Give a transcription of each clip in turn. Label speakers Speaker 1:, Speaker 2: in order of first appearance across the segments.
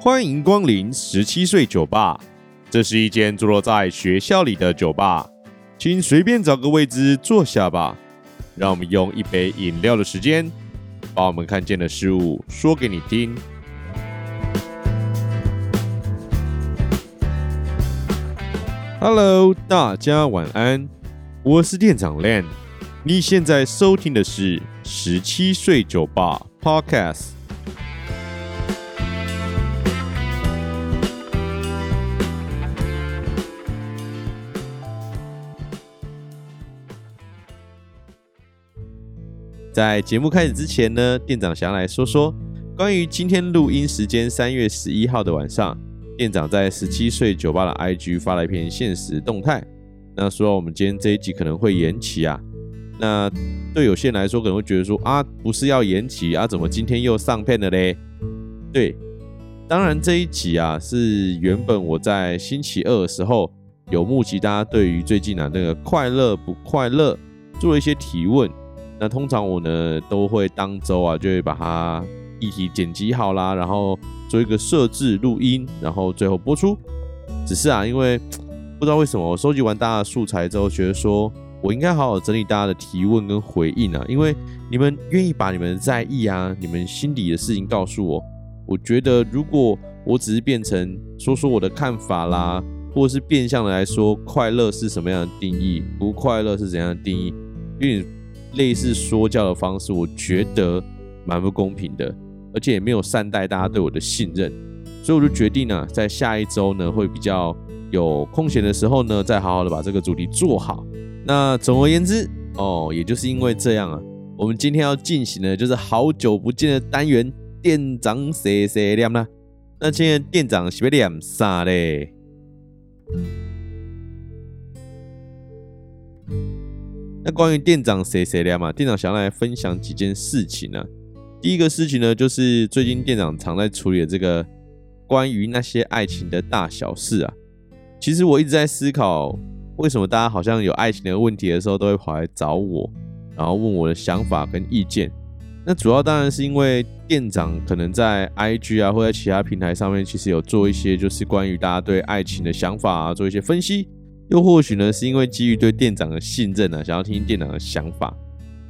Speaker 1: 欢迎光临十七岁酒吧，这是一间坐落在学校里的酒吧，请随便找个位置坐下吧。让我们用一杯饮料的时间，把我们看见的事物说给你听。Hello，大家晚安，我是店长 Len。你现在收听的是十七岁酒吧 Podcast。在节目开始之前呢，店长想要来说说关于今天录音时间三月十一号的晚上，店长在十七岁酒吧的 IG 发了一篇限时动态，那说我们今天这一集可能会延期啊。那对有些人来说可能会觉得说啊，不是要延期啊，怎么今天又上片了嘞？对，当然这一集啊是原本我在星期二的时候有募集大家对于最近啊那个快乐不快乐做了一些提问。那通常我呢都会当周啊，就会把它议题剪辑好啦，然后做一个设置录音，然后最后播出。只是啊，因为不知道为什么，我收集完大家的素材之后，觉得说我应该好好整理大家的提问跟回应啊，因为你们愿意把你们的在意啊、你们心里的事情告诉我，我觉得如果我只是变成说说我的看法啦，或者是变相的来说，快乐是什么样的定义，不快乐是怎样的定义，因为。类似说教的方式，我觉得蛮不公平的，而且也没有善待大家对我的信任，所以我就决定呢，在下一周呢，会比较有空闲的时候呢，再好好的把这个主题做好。那总而言之，哦，也就是因为这样啊，我们今天要进行的就是好久不见的单元，店长谁谁亮啦。那今天店长是要念啥嘞？那关于店长谁谁亮嘛？店长想要来分享几件事情呢、啊。第一个事情呢，就是最近店长常在处理的这个关于那些爱情的大小事啊。其实我一直在思考，为什么大家好像有爱情的问题的时候，都会跑来找我，然后问我的想法跟意见。那主要当然是因为店长可能在 IG 啊，或在其他平台上面，其实有做一些就是关于大家对爱情的想法啊，做一些分析。又或许呢，是因为基于对店长的信任呢、啊，想要听听店长的想法。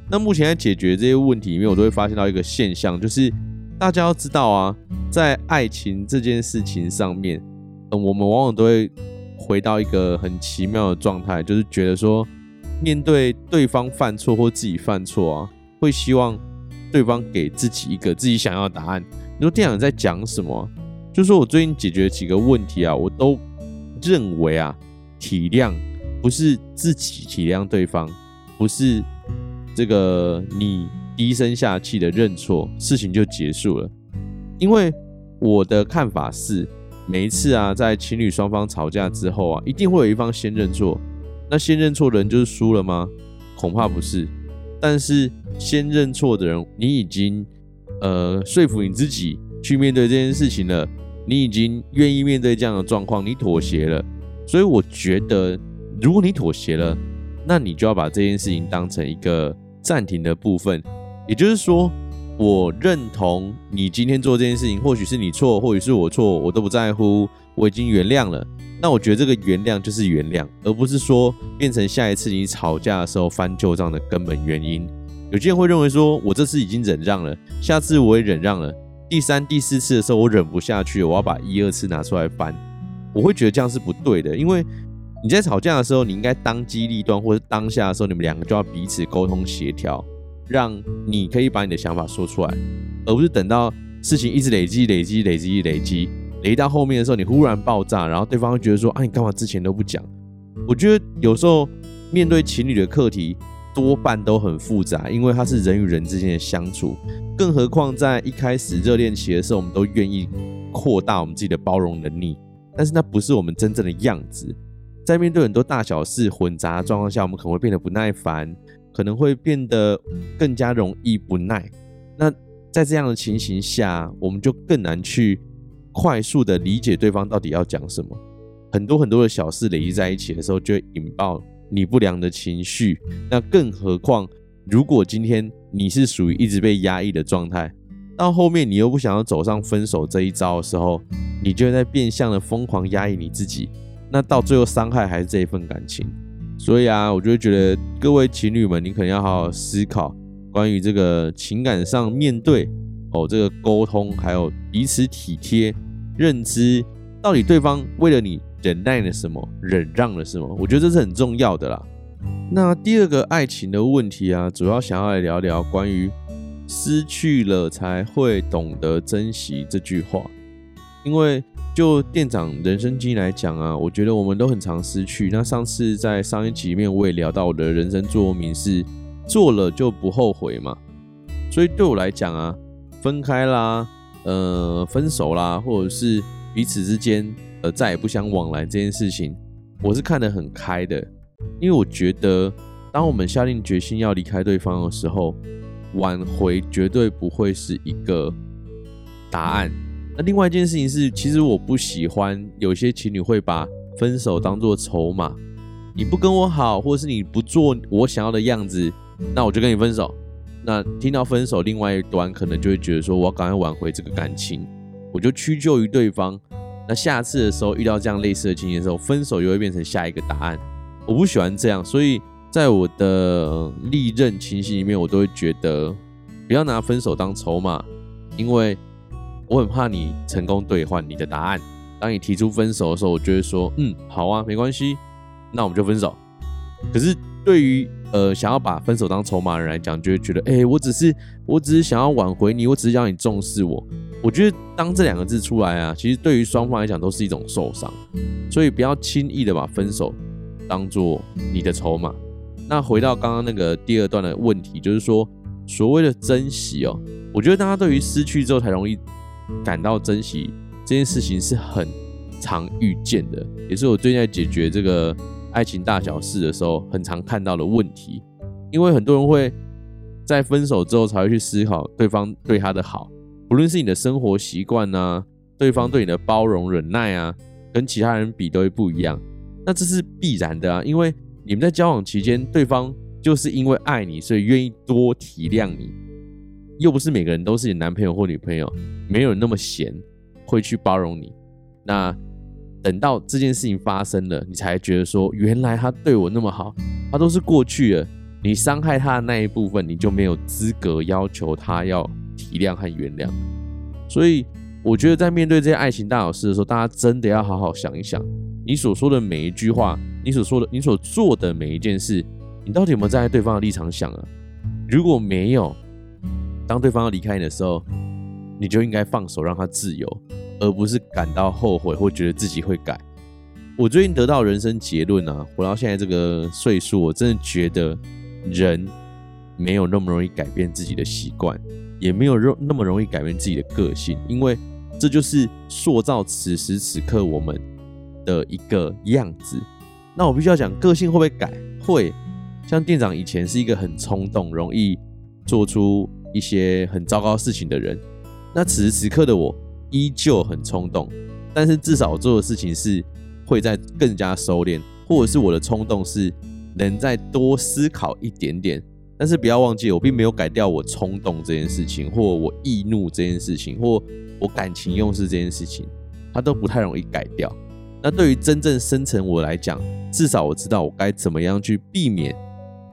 Speaker 1: 那目前在解决这些问题里面，我都会发现到一个现象，就是大家要知道啊，在爱情这件事情上面，我们往往都会回到一个很奇妙的状态，就是觉得说，面对对方犯错或自己犯错啊，会希望对方给自己一个自己想要的答案。你说店长在讲什么？就是说我最近解决几个问题啊，我都认为啊。体谅不是自己体谅对方，不是这个你低声下气的认错，事情就结束了。因为我的看法是，每一次啊，在情侣双方吵架之后啊，一定会有一方先认错。那先认错的人就是输了吗？恐怕不是。但是先认错的人，你已经呃说服你自己去面对这件事情了，你已经愿意面对这样的状况，你妥协了。所以我觉得，如果你妥协了，那你就要把这件事情当成一个暂停的部分。也就是说，我认同你今天做这件事情，或许是你错，或许是我错，我都不在乎，我已经原谅了。那我觉得这个原谅就是原谅，而不是说变成下一次你吵架的时候翻旧账的根本原因。有些人会认为说，我这次已经忍让了，下次我也忍让了，第三、第四次的时候我忍不下去，我要把一二次拿出来翻。我会觉得这样是不对的，因为你在吵架的时候，你应该当机立断，或者当下的时候，你们两个就要彼此沟通协调，让你可以把你的想法说出来，而不是等到事情一直累积、累积、累积、累积，累积到后面的时候，你忽然爆炸，然后对方会觉得说：“啊，你干嘛之前都不讲？”我觉得有时候面对情侣的课题，多半都很复杂，因为它是人与人之间的相处，更何况在一开始热恋期的时候，我们都愿意扩大我们自己的包容能力。但是那不是我们真正的样子，在面对很多大小事混杂的状况下，我们可能会变得不耐烦，可能会变得更加容易不耐。那在这样的情形下，我们就更难去快速的理解对方到底要讲什么。很多很多的小事累积在一起的时候，就会引爆你不良的情绪。那更何况，如果今天你是属于一直被压抑的状态，到后面你又不想要走上分手这一招的时候，你就会在变相的疯狂压抑你自己。那到最后伤害还是这一份感情。所以啊，我就会觉得各位情侣们，你可能要好好思考关于这个情感上面对哦，这个沟通，还有彼此体贴、认知，到底对方为了你忍耐了什么，忍让了什么？我觉得这是很重要的啦。那第二个爱情的问题啊，主要想要来聊聊关于失去了才会懂得珍惜这句话，因为。就店长人生经历来讲啊，我觉得我们都很常失去。那上次在上一集里面我也聊到，我的人生座右铭是做了就不后悔嘛。所以对我来讲啊，分开啦，呃，分手啦，或者是彼此之间呃再也不相往来这件事情，我是看得很开的。因为我觉得，当我们下定决心要离开对方的时候，挽回绝对不会是一个答案。那另外一件事情是，其实我不喜欢有些情侣会把分手当作筹码。你不跟我好，或者是你不做我想要的样子，那我就跟你分手。那听到分手，另外一端可能就会觉得说，我要赶快挽回这个感情，我就屈就于对方。那下次的时候遇到这样类似的情形的时候，分手又会变成下一个答案。我不喜欢这样，所以在我的历任情形里面，我都会觉得不要拿分手当筹码，因为。我很怕你成功兑换你的答案。当你提出分手的时候，我就会说：“嗯，好啊，没关系，那我们就分手。”可是对于呃想要把分手当筹码的人来讲，就会觉得：“哎，我只是我只是想要挽回你，我只是让你重视我。”我觉得当这两个字出来啊，其实对于双方来讲都是一种受伤，所以不要轻易的把分手当做你的筹码。那回到刚刚那个第二段的问题，就是说所谓的珍惜哦，我觉得大家对于失去之后才容易。感到珍惜这件事情是很常遇见的，也是我最近在解决这个爱情大小事的时候很常看到的问题。因为很多人会在分手之后才会去思考对方对他的好，不论是你的生活习惯啊，对方对你的包容忍耐啊，跟其他人比都会不一样。那这是必然的啊，因为你们在交往期间，对方就是因为爱你，所以愿意多体谅你。又不是每个人都是你男朋友或女朋友，没有那么闲会去包容你。那等到这件事情发生了，你才觉得说，原来他对我那么好，他都是过去了。你伤害他的那一部分，你就没有资格要求他要体谅和原谅。所以，我觉得在面对这些爱情大小事的时候，大家真的要好好想一想，你所说的每一句话，你所说的、你所做的每一件事，你到底有没有站在对方的立场想啊？如果没有，当对方要离开你的时候，你就应该放手让他自由，而不是感到后悔或觉得自己会改。我最近得到人生结论啊，活到现在这个岁数，我真的觉得人没有那么容易改变自己的习惯，也没有那么容易改变自己的个性，因为这就是塑造此时此刻我们的一个样子。那我必须要讲，个性会不会改？会。像店长以前是一个很冲动，容易做出。一些很糟糕事情的人，那此时此刻的我依旧很冲动，但是至少我做的事情是会在更加收敛，或者是我的冲动是能再多思考一点点。但是不要忘记，我并没有改掉我冲动这件事情，或我易怒这件事情，或我感情用事这件事情，它都不太容易改掉。那对于真正深层我来讲，至少我知道我该怎么样去避免。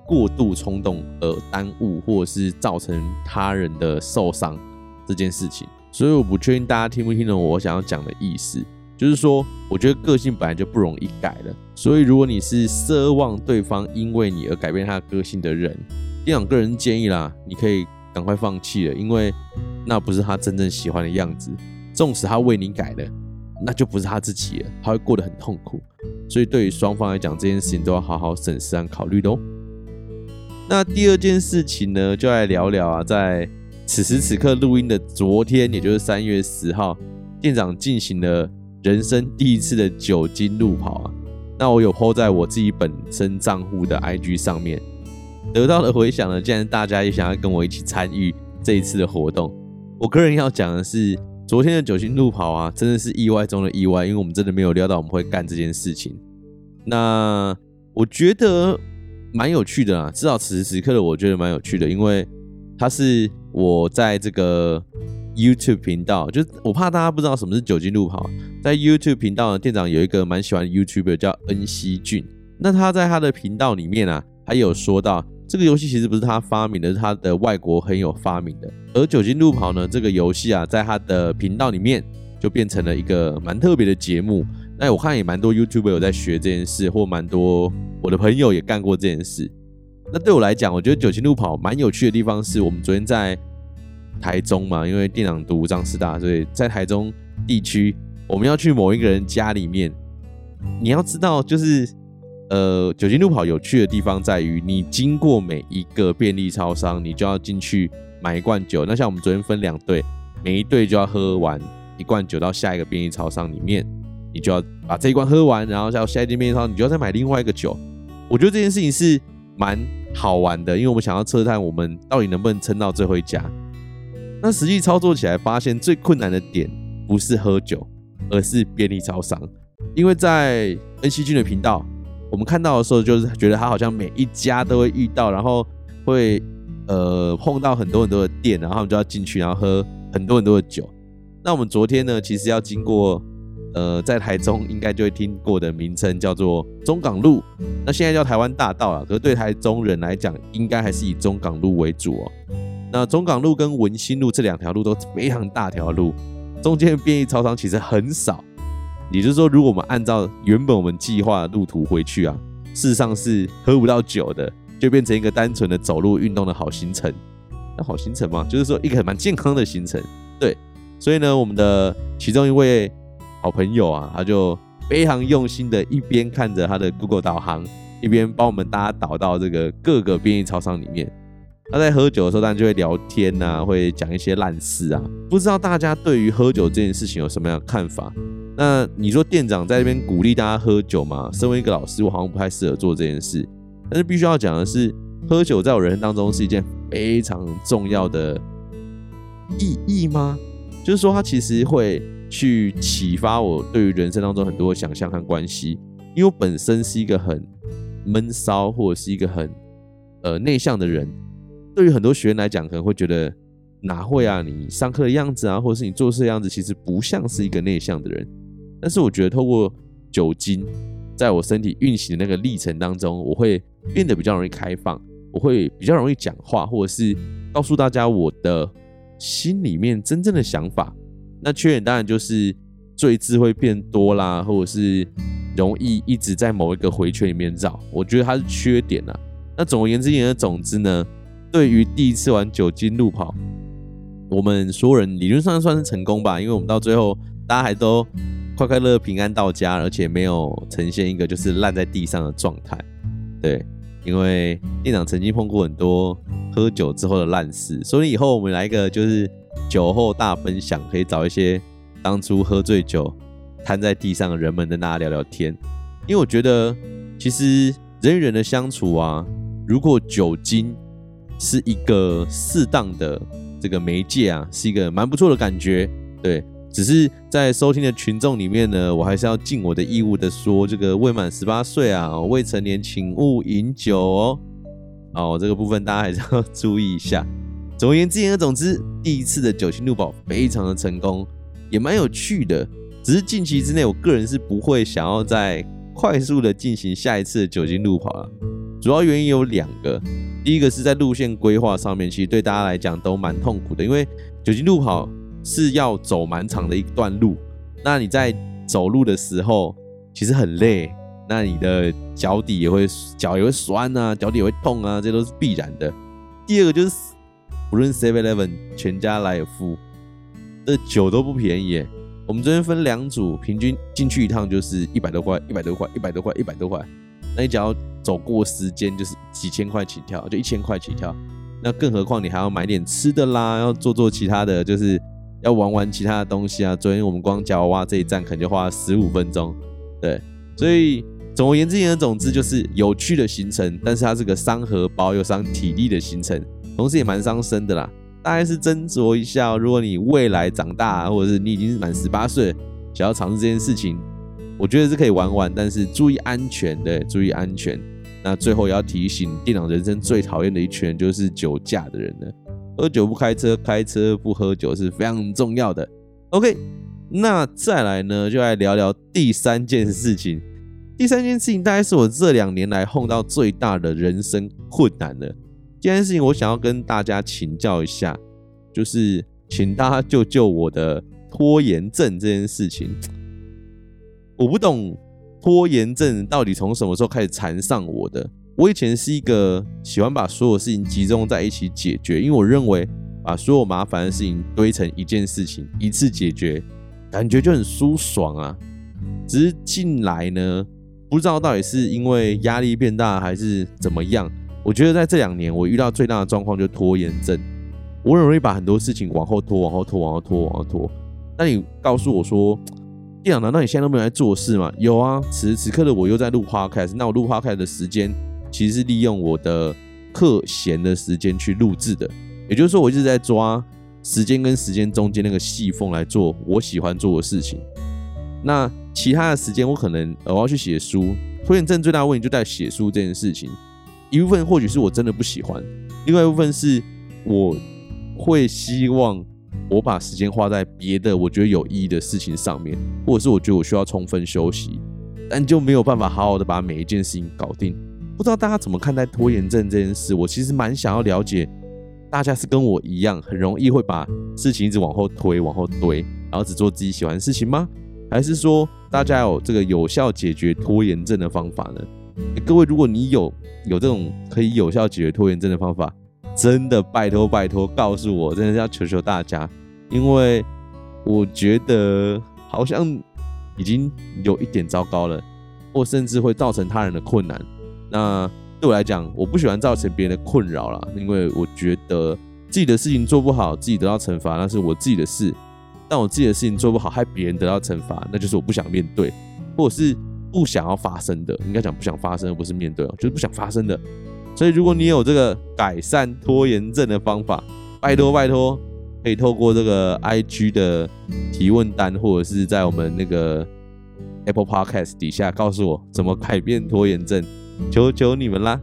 Speaker 1: 过度冲动而耽误或者是造成他人的受伤这件事情，所以我不确定大家听不听懂我想要讲的意思。就是说，我觉得个性本来就不容易改了，所以如果你是奢望对方因为你而改变他个性的人，店长个人建议啦，你可以赶快放弃了，因为那不是他真正喜欢的样子。纵使他为你改了，那就不是他自己了，他会过得很痛苦。所以对于双方来讲，这件事情都要好好审视和考虑的哦。那第二件事情呢，就来聊聊啊，在此时此刻录音的昨天，也就是三月十号，店长进行了人生第一次的酒精路跑啊。那我有 po 在我自己本身账户的 IG 上面，得到的回响呢，竟然大家也想要跟我一起参与这一次的活动。我个人要讲的是，昨天的酒精路跑啊，真的是意外中的意外，因为我们真的没有料到我们会干这件事情。那我觉得蛮有趣的啊，至少此时此刻的我觉得蛮有趣的，因为它是我在这个 YouTube 频道，就我怕大家不知道什么是酒精路跑，在 YouTube 频道呢店长有一个蛮喜欢 YouTuber 叫恩熙俊，那他在他的频道里面啊，还有说到这个游戏其实不是他发明的，是他的外国朋友发明的，而酒精路跑呢这个游戏啊，在他的频道里面就变成了一个蛮特别的节目。哎我看也蛮多 YouTube 有在学这件事，或蛮多我的朋友也干过这件事。那对我来讲，我觉得酒精路跑蛮有趣的地方是，我们昨天在台中嘛，因为店长读彰师大，所以在台中地区，我们要去某一个人家里面。你要知道，就是呃，酒精路跑有趣的地方在于，你经过每一个便利超商，你就要进去买一罐酒。那像我们昨天分两队，每一队就要喝完一罐酒到下一个便利超商里面。你就要把这一罐喝完，然后到下一间便利商店，你就要再买另外一个酒。我觉得这件事情是蛮好玩的，因为我们想要测探我们到底能不能撑到最后一家。那实际操作起来，发现最困难的点不是喝酒，而是便利超商。因为在恩熙君的频道，我们看到的时候，就是觉得他好像每一家都会遇到，然后会呃碰到很多很多的店，然后他们就要进去，然后喝很多很多的酒。那我们昨天呢，其实要经过。呃，在台中应该就会听过的名称叫做中港路，那现在叫台湾大道啊。可是对台中人来讲，应该还是以中港路为主哦。那中港路跟文心路这两条路都非常大条路，中间的便利超商其实很少。也就是说，如果我们按照原本我们计划路途回去啊，事实上是喝不到酒的，就变成一个单纯的走路运动的好行程。那好行程嘛，就是说一个蛮健康的行程。对，所以呢，我们的其中一位。好朋友啊，他就非常用心的，一边看着他的 Google 导航，一边帮我们大家导到这个各个便利超商里面。他在喝酒的时候，当然就会聊天呐、啊，会讲一些烂事啊。不知道大家对于喝酒这件事情有什么样的看法？那你说店长在这边鼓励大家喝酒吗？身为一个老师，我好像不太适合做这件事。但是必须要讲的是，喝酒在我人生当中是一件非常重要的意义吗？就是说，它其实会。去启发我对于人生当中很多的想象和关系，因为我本身是一个很闷骚或者是一个很呃内向的人，对于很多学员来讲可能会觉得哪会啊，你上课的样子啊，或者是你做事的样子，其实不像是一个内向的人。但是我觉得透过酒精在我身体运行的那个历程当中，我会变得比较容易开放，我会比较容易讲话，或者是告诉大家我的心里面真正的想法。那缺点当然就是赘字会变多啦，或者是容易一直在某一个回圈里面绕，我觉得它是缺点啦。那总而言之言而总之呢，对于第一次玩酒精路跑，我们所有人理论上算是成功吧，因为我们到最后大家还都快快乐乐平安到家，而且没有呈现一个就是烂在地上的状态。对，因为店长曾经碰过很多喝酒之后的烂事，所以以后我们来一个就是。酒后大分享，可以找一些当初喝醉酒瘫在地上的人们跟大家聊聊天。因为我觉得，其实人与人的相处啊，如果酒精是一个适当的这个媒介啊，是一个蛮不错的感觉。对，只是在收听的群众里面呢，我还是要尽我的义务的说，这个未满十八岁啊，未成年请勿饮酒哦。哦，这个部分大家还是要 注意一下。总而言之，言而总之，第一次的酒精路跑非常的成功，也蛮有趣的。只是近期之内，我个人是不会想要再快速的进行下一次的酒精路跑了。主要原因有两个，第一个是在路线规划上面，其实对大家来讲都蛮痛苦的，因为酒精路跑是要走蛮长的一段路，那你在走路的时候其实很累，那你的脚底也会脚也会酸啊，脚底也会痛啊，这都是必然的。第二个就是。不论 Seven Eleven、全家、莱尔富，这酒都不便宜。我们这边分两组，平均进去一趟就是一百多块，一百多块，一百多块，一百多块。那你只要走过时间，就是几千块起跳，就一千块起跳。那更何况你还要买点吃的啦，要做做其他的，就是要玩玩其他的东西啊。昨天我们光夹娃娃这一站，可能就花了十五分钟。对，所以总而言之，言而总之就是有趣的行程，但是它是个伤荷包又伤体力的行程。同时也蛮伤身的啦，大概是斟酌一下，如果你未来长大，或者是你已经满十八岁，想要尝试这件事情，我觉得是可以玩玩，但是注意安全，对，注意安全。那最后也要提醒，电脑人生最讨厌的一群就是酒驾的人了。喝酒不开车，开车不喝酒是非常重要的。OK，那再来呢，就来聊聊第三件事情。第三件事情大概是我这两年来碰到最大的人生困难了。这件事情我想要跟大家请教一下，就是请大家救救我的拖延症这件事情。我不懂拖延症到底从什么时候开始缠上我的。我以前是一个喜欢把所有事情集中在一起解决，因为我认为把所有麻烦的事情堆成一件事情一次解决，感觉就很舒爽啊。只是近来呢，不知道到底是因为压力变大还是怎么样，我觉得在这两年我遇到最大的状况就是拖延症。我很容易把很多事情往后拖，往后拖，往后拖，往后拖。那你告诉我说，店长，难道你现在都没有在做事吗？有啊，此时此刻的我又在录 Podcast。那我录 Podcast 的时间，其实是利用我的课闲的时间去录制的。也就是说，我一直在抓时间跟时间中间那个细缝来做我喜欢做的事情。那其他的时间，我可能我要去写书。拖延症最大的问题就在写书这件事情。一部分或许是我真的不喜欢，另外一部分是我会希望。我把时间花在别的我觉得有意义的事情上面，或者是我觉得我需要充分休息，但就没有办法好好的把每一件事情搞定。不知道大家怎么看待拖延症这件事？我其实蛮想要了解，大家是跟我一样很容易会把事情一直往后推、往后堆，然后只做自己喜欢的事情吗？还是说大家有这个有效解决拖延症的方法呢？各位，如果你有有这种可以有效解决拖延症的方法，真的拜托拜托告诉我，真的是要求求大家。因为我觉得好像已经有一点糟糕了，或甚至会造成他人的困难。那对我来讲，我不喜欢造成别人的困扰啦，因为我觉得自己的事情做不好，自己得到惩罚，那是我自己的事。但我自己的事情做不好，害别人得到惩罚，那就是我不想面对，或者是不想要发生的。应该讲不想发生，而不是面对，就是不想发生的。所以，如果你有这个改善拖延症的方法，拜托拜托。可以透过这个 IG 的提问单，或者是在我们那个 Apple Podcast 底下告诉我怎么改变拖延症，求求你们啦！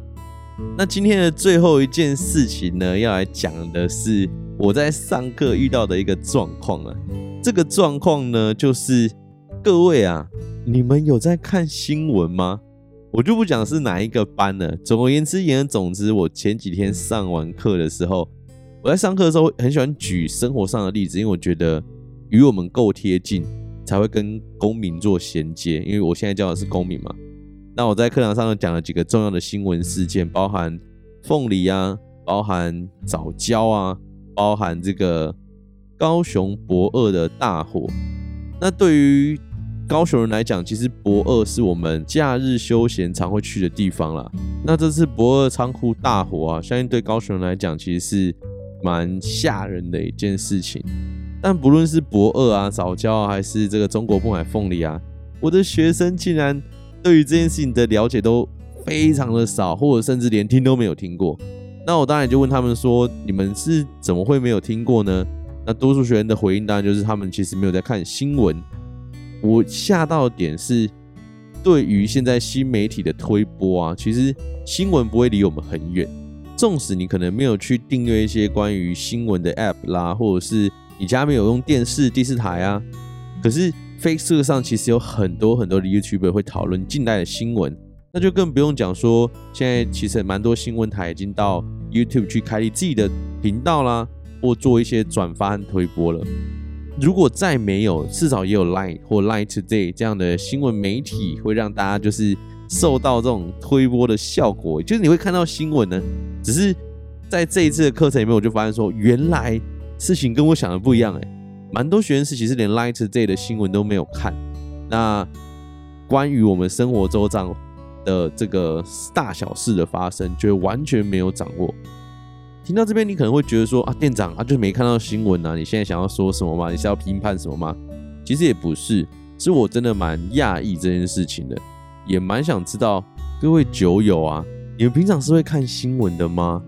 Speaker 1: 那今天的最后一件事情呢，要来讲的是我在上课遇到的一个状况啊。这个状况呢，就是各位啊，你们有在看新闻吗？我就不讲是哪一个班了。总而言之，言而总之，我前几天上完课的时候。我在上课的时候很喜欢举生活上的例子，因为我觉得与我们够贴近，才会跟公民做衔接。因为我现在教的是公民嘛，那我在课堂上讲了几个重要的新闻事件，包含凤梨啊，包含早教啊，包含这个高雄博二的大火。那对于高雄人来讲，其实博二是我们假日休闲常会去的地方啦。那这次博二仓库大火啊，相信对高雄人来讲，其实是。蛮吓人的一件事情，但不论是博二啊、早教啊，还是这个中国不买凤梨啊，我的学生竟然对于这件事情的了解都非常的少，或者甚至连听都没有听过。那我当然就问他们说：“你们是怎么会没有听过呢？”那多数学员的回应当然就是他们其实没有在看新闻。我吓到的点是，对于现在新媒体的推播啊，其实新闻不会离我们很远。纵使你可能没有去订阅一些关于新闻的 App 啦，或者是你家没有用电视第四台啊，可是 Facebook 上其实有很多很多的 YouTuber 会讨论近代的新闻，那就更不用讲说，现在其实蛮多新闻台已经到 YouTube 去开立自己的频道啦，或做一些转发和推播了。如果再没有，至少也有 Line 或 Line Today 这样的新闻媒体，会让大家就是。受到这种推波的效果，就是你会看到新闻呢。只是在这一次的课程里面，我就发现说，原来事情跟我想的不一样哎。蛮多学生是其实连 Line Today 的新闻都没有看。那关于我们生活周遭的这个大小事的发生，就完全没有掌握。听到这边，你可能会觉得说啊，店长啊，就是没看到新闻啊，你现在想要说什么吗？你是要评判什么吗？其实也不是，是我真的蛮讶异这件事情的。也蛮想知道各位酒友啊，你们平常是会看新闻的吗？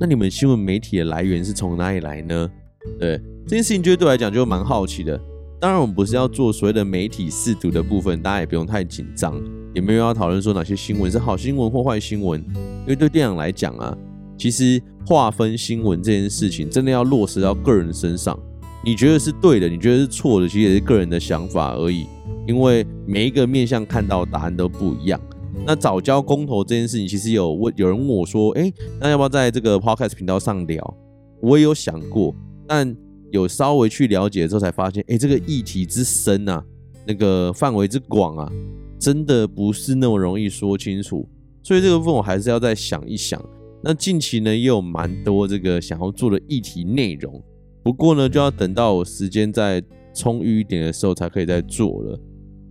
Speaker 1: 那你们新闻媒体的来源是从哪里来呢？对，这件事情，就对我来讲就蛮好奇的。当然，我们不是要做所谓的媒体试读的部分，大家也不用太紧张，也没有要讨论说哪些新闻是好新闻或坏新闻。因为对店长来讲啊，其实划分新闻这件事情，真的要落实到个人身上。你觉得是对的，你觉得是错的，其实也是个人的想法而已。因为每一个面向看到答案都不一样。那早教公投这件事情，其实有问有人问我说：“哎，那要不要在这个 podcast 频道上聊？”我也有想过，但有稍微去了解之后才发现，哎，这个议题之深啊，那个范围之广啊，真的不是那么容易说清楚。所以这个问我还是要再想一想。那近期呢，也有蛮多这个想要做的议题内容。不过呢，就要等到我时间再充裕一点的时候，才可以再做了。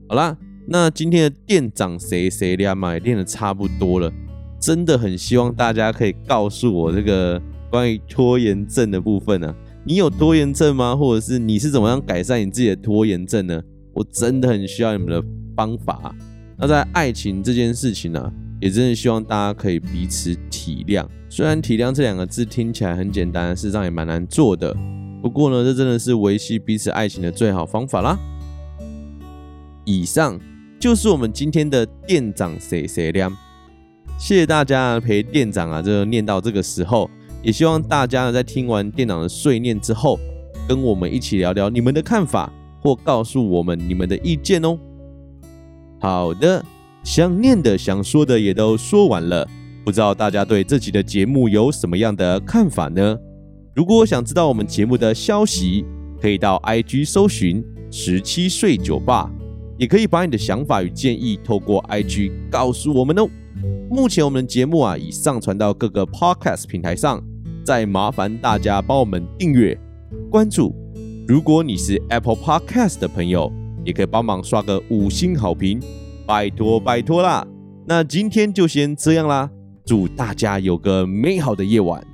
Speaker 1: 好啦，那今天的店长谁谁俩嘛也练的差不多了，真的很希望大家可以告诉我这个关于拖延症的部分呢、啊。你有拖延症吗？或者是你是怎么样改善你自己的拖延症呢？我真的很需要你们的方法。那在爱情这件事情呢、啊，也真的希望大家可以彼此体谅。虽然体谅这两个字听起来很简单，事实上也蛮难做的。不过呢，这真的是维系彼此爱情的最好方法啦。以上就是我们今天的店长谁谁亮，谢谢大家陪店长啊，就念到这个时候，也希望大家呢在听完店长的碎念之后，跟我们一起聊聊你们的看法，或告诉我们你们的意见哦。好的，想念的、想说的也都说完了，不知道大家对这集的节目有什么样的看法呢？如果想知道我们节目的消息，可以到 IG 搜寻十七岁酒吧，也可以把你的想法与建议透过 IG 告诉我们哦。目前我们的节目啊已上传到各个 Podcast 平台上，再麻烦大家帮我们订阅、关注。如果你是 Apple Podcast 的朋友，也可以帮忙刷个五星好评，拜托拜托啦。那今天就先这样啦，祝大家有个美好的夜晚。